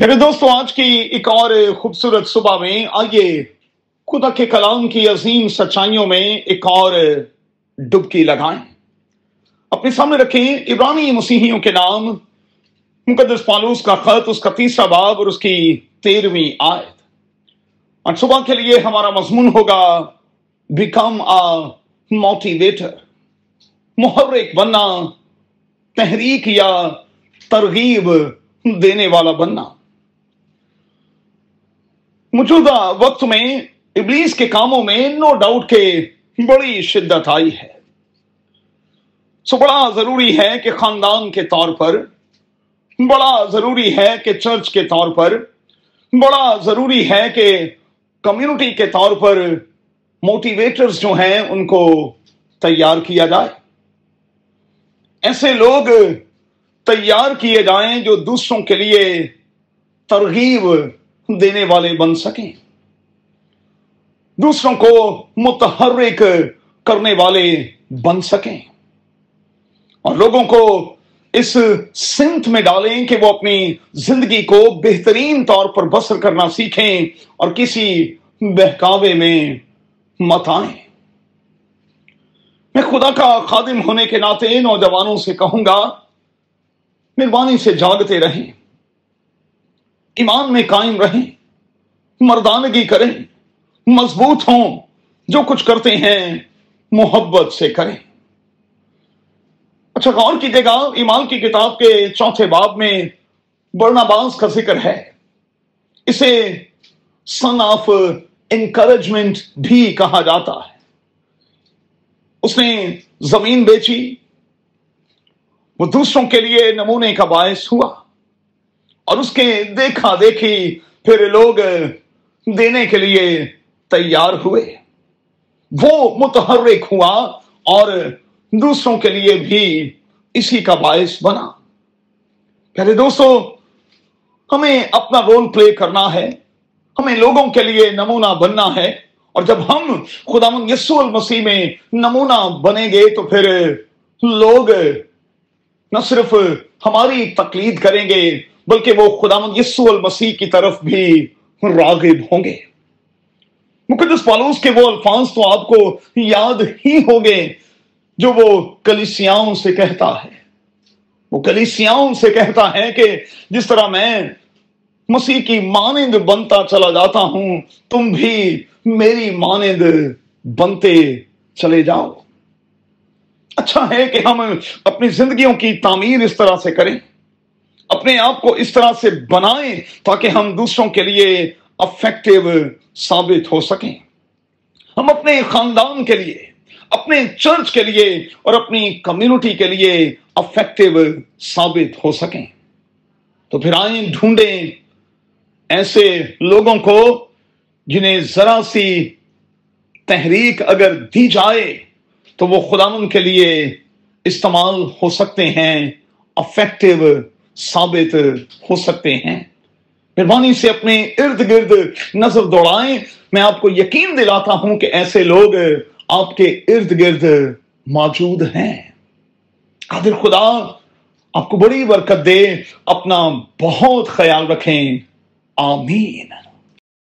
میرے دوستو، آج کی ایک اور خوبصورت صبح میں آئیے خدا کے کلام کی عظیم سچائیوں میں ایک اور ڈبکی لگائیں۔ اپنے سامنے رکھیں عبرانی مسیحیوں کے نام۔ مقدس پالوس کا خط، اس کا تیسرا باب اور اس کی تیرہویں آیت۔ آج صبح کے لیے ہمارا مضمون ہوگا، بیکم آ موٹیویٹر۔ محرک بننا، تحریک یا ترغیب دینے والا بننا۔ موجودہ وقت میں ابلیس کے کاموں میں نو ڈاؤٹ کے بڑی شدت آئی ہے۔ سو بڑا ضروری ہے کہ خاندان کے طور پر، بڑا ضروری ہے کہ چرچ کے طور پر، بڑا ضروری ہے کہ کمیونٹی کے طور پر موٹیویٹرز جو ہیں ان کو تیار کیا جائے۔ ایسے لوگ تیار کیے جائیں جو دوسروں کے لیے ترغیب دینے والے بن سکیں۔ دوسروں کو متحرک کرنے والے بن سکیں۔ اور لوگوں کو اس سنت میں ڈالیں کہ وہ اپنی زندگی کو بہترین طور پر بسر کرنا سیکھیں اور کسی بہکاوے میں مت آئیں۔ میں خدا کا خادم ہونے کے ناطے نوجوانوں سے کہوں گا، مہربانی سے جاگتے رہیں۔ ایمان میں قائم رہیں، مردانگی کریں، مضبوط ہوں، جو کچھ کرتے ہیں، محبت سے کریں۔ اچھا غور کیجیے گا، ایمان کی کتاب کے چوتھے باب میں برنا باز کا ذکر ہے۔ اسے سن آف انکریجمنٹ بھی کہا جاتا ہے۔ اس نے زمین بیچی، وہ دوسروں کے لیے نمونے کا باعث ہوا۔ اور اس کے دیکھا دیکھی پھر لوگ دینے کے لیے تیار ہوئے۔ وہ متحرک ہوا اور دوسروں کے لیے بھی اسی کا باعث بنا۔ پہلے دوستو، ہمیں اپنا رول پلے کرنا ہے۔ ہمیں لوگوں کے لیے نمونہ بننا ہے۔ اور جب ہم خدا من یسو المسیح میں نمونہ بنیں گے تو پھر لوگ نہ صرف ہماری تقلید کریں گے بلکہ وہ خدا یسو المسیح کی طرف بھی راغب ہوں گے۔ مقدس پالوس کے وہ الفاظ تو آپ کو یاد ہی ہوں گے جو وہ کلیسیاؤں سے کہتا ہے۔ وہ کلیسیاؤں سے کہتا ہے کہ جس طرح میں مسیح کی مانند بنتا چلا جاتا ہوں، تم بھی میری مانند بنتے چلے جاؤ۔ اچھا ہے کہ ہم اپنی زندگیوں کی تعمیر اس طرح سے کریں۔ اپنے آپ کو اس طرح سے بنائیں تاکہ ہم دوسروں کے لیے افیکٹو ثابت ہو سکیں۔ ہم اپنے خاندان کے لیے، اپنے چرچ کے لیے اور اپنی کمیونٹی کے لیے افیکٹو ثابت ہو سکیں۔ تو پھر آئیں، ڈھونڈیں ایسے لوگوں کو جنہیں ذرا سی تحریک اگر دی جائے تو وہ خدا کے لیے استعمال ہو سکتے ہیں افیکٹو ثابت ہو سکتے ہیں۔ مہربانی سے اپنے ارد گرد نظر دوڑائیں۔ میں آپ کو یقین دلاتا ہوں کہ ایسے لوگ آپ کے ارد گرد موجود ہیں۔ قادر خدا، آپ کو بڑی برکت دے۔ اپنا بہت خیال رکھیں۔ آمین۔